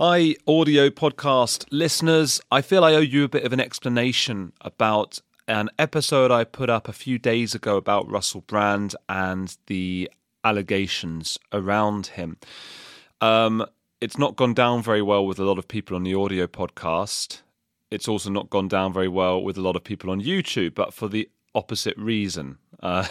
Hi, audio podcast listeners. I feel I owe you a bit of an explanation about an episode I put up a few days ago about Russell Brand and the allegations around him. Um, it's not gone down very well with a lot of people on the audio podcast. It's also not gone down very well with a lot of people on YouTube, but for the opposite reason. Uh,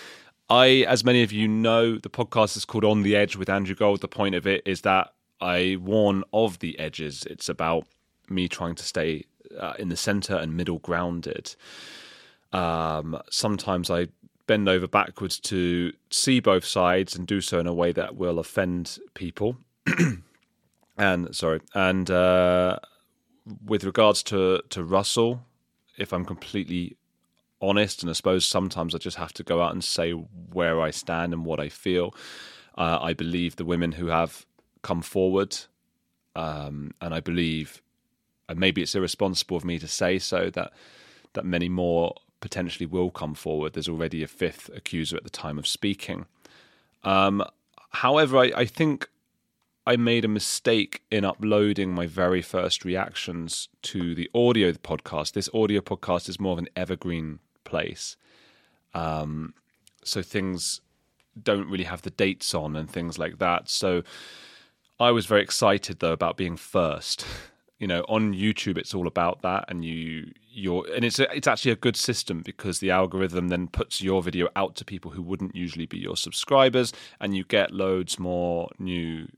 I, as many of you know, the podcast is called On the Edge with Andrew Gold. The point of it is that I warn of the edges. It's about me trying to stay uh, in the center and middle grounded. Um, sometimes I bend over backwards to see both sides and do so in a way that will offend people. and sorry, and uh, with regards to to Russell, if I'm completely honest, and I suppose sometimes I just have to go out and say where I stand and what I feel. Uh, I believe the women who have come forward, um, and I believe, and maybe it's irresponsible of me to say so that that many more potentially will come forward. There's already a fifth accuser at the time of speaking. Um, however, I, I think I made a mistake in uploading my very first reactions to the audio podcast. This audio podcast is more of an evergreen place. Um, so things don't really have the dates on and things like that. So I was very excited though about being first. You know, on YouTube, it's all about that, and you you're and it's a, it's actually a good system because the algorithm then puts your video out to people who wouldn't usually be your subscribers, and you get loads more new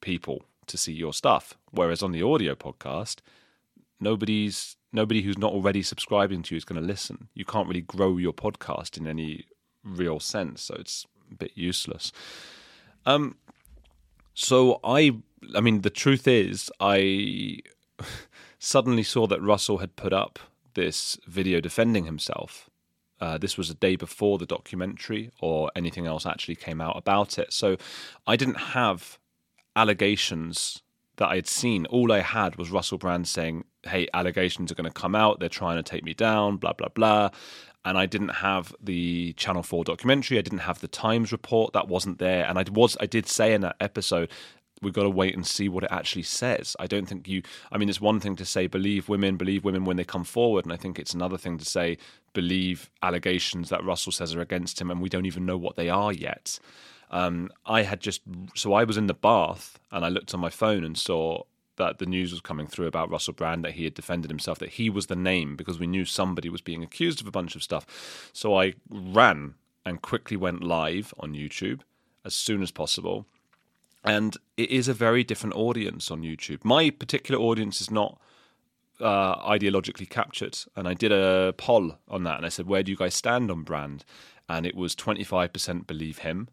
people to see your stuff. Whereas on the audio podcast, nobody's nobody who's not already subscribing to you is going to listen. You can't really grow your podcast in any real sense, so it's a bit useless. Um, so I, I mean, the truth is, I suddenly saw that Russell had put up this video defending himself. Uh, this was a day before the documentary or anything else actually came out about it. So I didn't have allegations that I had seen. All I had was Russell Brand saying, hey, allegations are going to come out. They're trying to take me down, blah, blah, blah. And I didn't have the Channel 4 documentary. I didn't have the Times report. That wasn't there. And I was, I did say in that episode we've got to wait and see what it actually says. I don't think you. I mean, it's one thing to say believe women, believe women when they come forward, and I think it's another thing to say believe allegations that Russell says are against him, and we don't even know what they are yet. Um, I had just so I was in the bath and I looked on my phone and saw that the news was coming through about Russell Brand that he had defended himself, that he was the name because we knew somebody was being accused of a bunch of stuff. So I ran and quickly went live on YouTube as soon as possible and it is a very different audience on YouTube. My particular audience is not uh, ideologically captured, and I did a poll on that, and I said, "Where do you guys stand on Brand?" And it was twenty five percent believe him,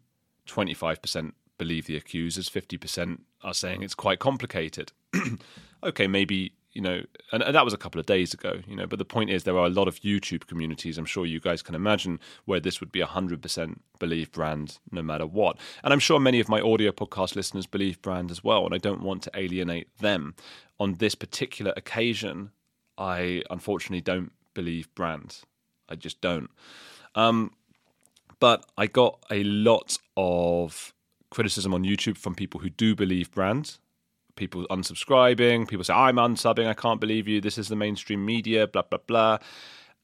twenty five percent believe the accusers, fifty percent are saying it's quite complicated. okay, maybe you know, and, and, that was a couple of days ago, you know, but the point is there are a lot of YouTube communities, I'm sure you guys can imagine, where this would be 100% believe Brand no matter what. And I'm sure many of my audio podcast listeners believe Brand as well, and I don't want to alienate them. On this particular occasion, I unfortunately don't believe Brand. I just don't. Um, but I got a lot of criticism on YouTube from people who do believe Brand people unsubscribing, people say, I'm unsubbing, I can't believe you, this is the mainstream media, blah, blah, blah.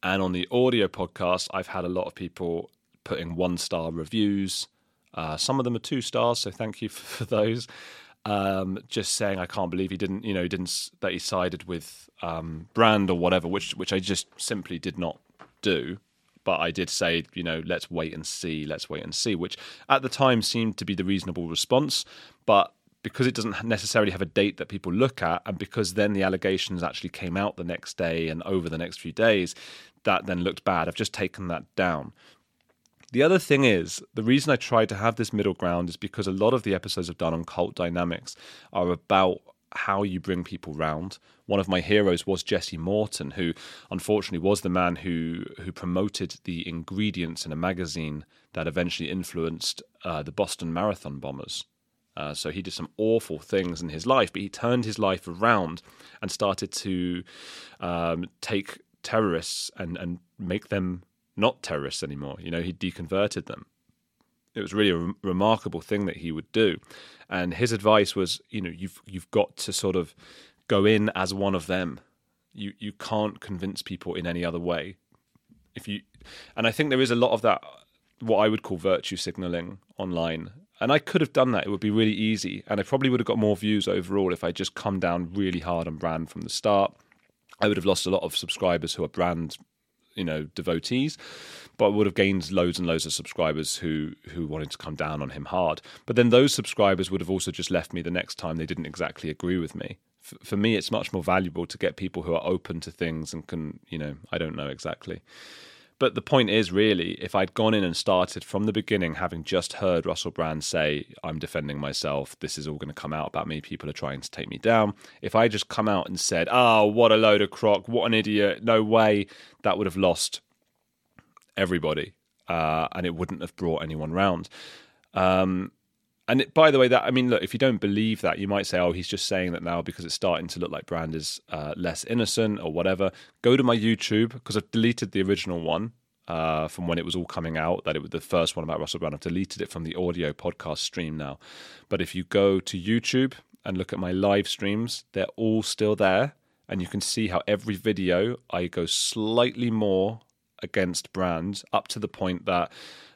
And on the audio podcast, I've had a lot of people putting one star reviews. Uh, some of them are two stars, so thank you for, those. Um, just saying, I can't believe he didn't, you know, he didn't that he sided with um, Brand or whatever, which which I just simply did not do. But I did say, you know, let's wait and see, let's wait and see, which at the time seemed to be the reasonable response. But because it doesn't necessarily have a date that people look at, and because then the allegations actually came out the next day and over the next few days, that then looked bad. I've just taken that down. The other thing is, the reason I tried to have this middle ground is because a lot of the episodes I've done on cult dynamics are about how you bring people round. One of my heroes was Jesse Morton, who unfortunately was the man who who promoted the ingredients in a magazine that eventually influenced uh, the Boston Marathon bombers. Uh, so he did some awful things in his life, but he turned his life around and started to um, take terrorists and, and make them not terrorists anymore. You know, he deconverted them. it was really a re- remarkable thing that he would do. And his advice was, you know, you've you've got to sort of go in as one of them. You you can't convince people in any other way. If you, and I think there is a lot of that, what I would call virtue signaling online. And I could have done that. It would be really easy, and I probably would have got more views overall if I just come down really hard on Brand from the start. I would have lost a lot of subscribers who are Brand you know devotees, but would have gained loads and loads of subscribers who who wanted to come down on him hard. But then those subscribers would have also just left me the next time they didn't exactly agree with me. For me, it's much more valuable to get people who are open to things and can you know I don't know exactly. But the point is, really, if I'd gone in and started from the beginning, having just heard Russell Brand say, I'm defending myself, this is all going to come out about me, people are trying to take me down. If I just come out and said, oh, what a load of crock, what an idiot, no way, that would have lost everybody uh, and it wouldn't have brought anyone round. Um, and it, by the way, that I mean, look, if you don't believe that, you might say, "Oh, he's just saying that now because it's starting to look like Brand is uh, less innocent or whatever." Go to my YouTube because I've deleted the original one uh, from when it was all coming out. That it was the first one about Russell Brand. I've deleted it from the audio podcast stream now. But if you go to YouTube and look at my live streams, they're all still there, and you can see how every video I go slightly more against Brand up to the point that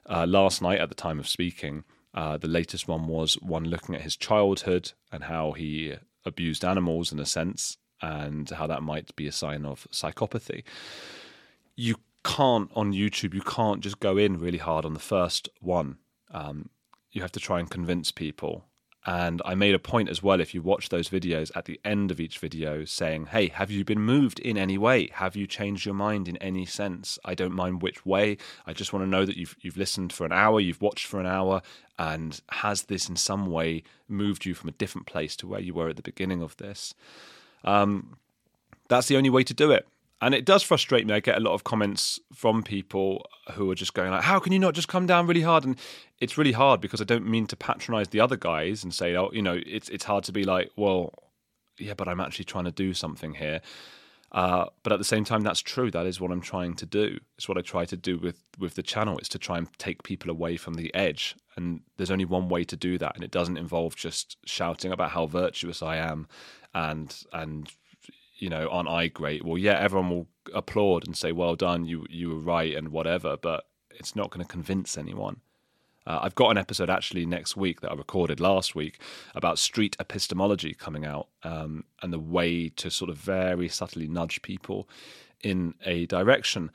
uh, last night, at the time of speaking. Uh, the latest one was one looking at his childhood and how he abused animals in a sense, and how that might be a sign of psychopathy. You can't on YouTube. You can't just go in really hard on the first one. Um, you have to try and convince people and I made a point as well, if you watch those videos at the end of each video, saying, Hey, have you been moved in any way? Have you changed your mind in any sense? I don't mind which way. I just want to know that you've, you've listened for an hour, you've watched for an hour, and has this in some way moved you from a different place to where you were at the beginning of this? Um, that's the only way to do it and it does frustrate me. I get a lot of comments from people who are just going like, "How can you not just come down really hard?" And it's really hard because I don't mean to patronize the other guys and say, "Oh, you know, it's it's hard to be like, well, yeah, but I'm actually trying to do something here." Uh, but at the same time, that's true. That is what I'm trying to do. It's what I try to do with with the channel. It's to try and take people away from the edge. And there's only one way to do that, and it doesn't involve just shouting about how virtuous I am and and you know, aren't I great? Well, yeah, everyone will applaud and say, "Well done, you you were right," and whatever. But it's not going to convince anyone. Uh, I've got an episode actually next week that I recorded last week about street epistemology coming out um, and the way to sort of very subtly nudge people in a direction.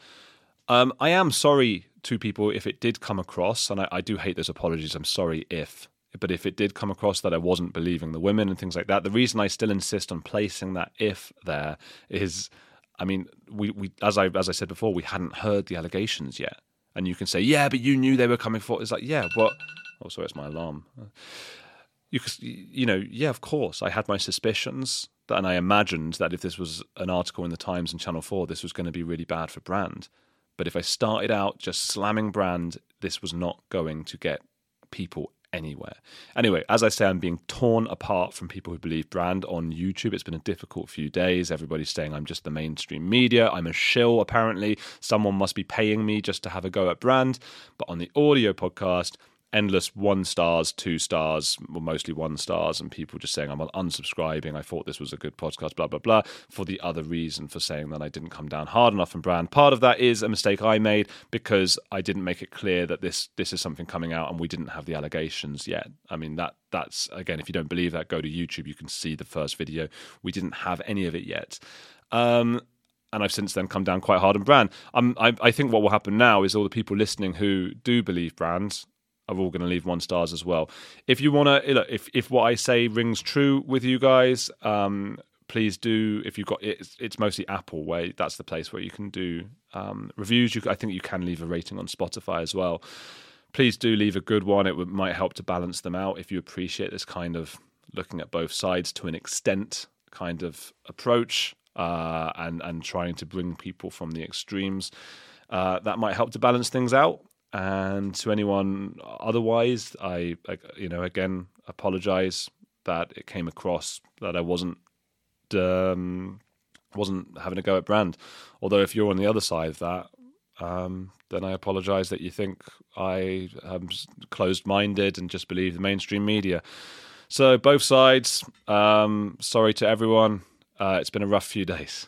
Um, I am sorry to people if it did come across, and I, I do hate those apologies. I'm sorry if but if it did come across that I wasn't believing the women and things like that, the reason I still insist on placing that if there is, I mean, we, we as I as I said before, we hadn't heard the allegations yet, and you can say, yeah, but you knew they were coming for. It's like, yeah, what? Oh, sorry, it's my alarm. You, you know, yeah, of course, I had my suspicions, and I imagined that if this was an article in the Times and Channel Four, this was going to be really bad for Brand. But if I started out just slamming Brand, this was not going to get people anywhere. Anyway, as I say, I'm being torn apart from people who believe Brand on YouTube. It's been a difficult few days. Everybody's saying I'm just the mainstream media. I'm a shill, apparently. Someone must be paying me just to have a go at Brand. But on the audio podcast, endless one stars, two stars, well, mostly one stars, and people just saying I'm unsubscribing. I thought this was a good podcast, blah blah blah. For the other reason for saying that I didn't come down hard enough on Brand. Part of that is a mistake I made because I didn't make it clear that this this is something coming out, and we didn't have the allegations yet. I mean that that's again, if you don't believe that, go to YouTube. You can see the first video. We didn't have any of it yet. Um, and I've since then come down quite hard on Brand. Um, I, I, think what will happen now is all the people listening who do believe brands are all going to leave one stars as well. If you want to, if if what I say rings true with you guys, um, please do. If you've got it's, it's mostly Apple, where that's the place where you can do um, reviews. You, I think you can leave a rating on Spotify as well. Please do leave a good one. It would, might help to balance them out if you appreciate this kind of looking at both sides to an extent kind of approach uh, and and trying to bring people from the extremes. Uh, that might help to balance things out. And to anyone otherwise, I, I you know, again, apologize that it came across that I wasn't um, wasn't having a go at Brand. Although if you're on the other side of that, um, then I apologise that you think I am closed minded and just believe the mainstream media. So, both sides, um, sorry to everyone. Uh, it's been a rough few days.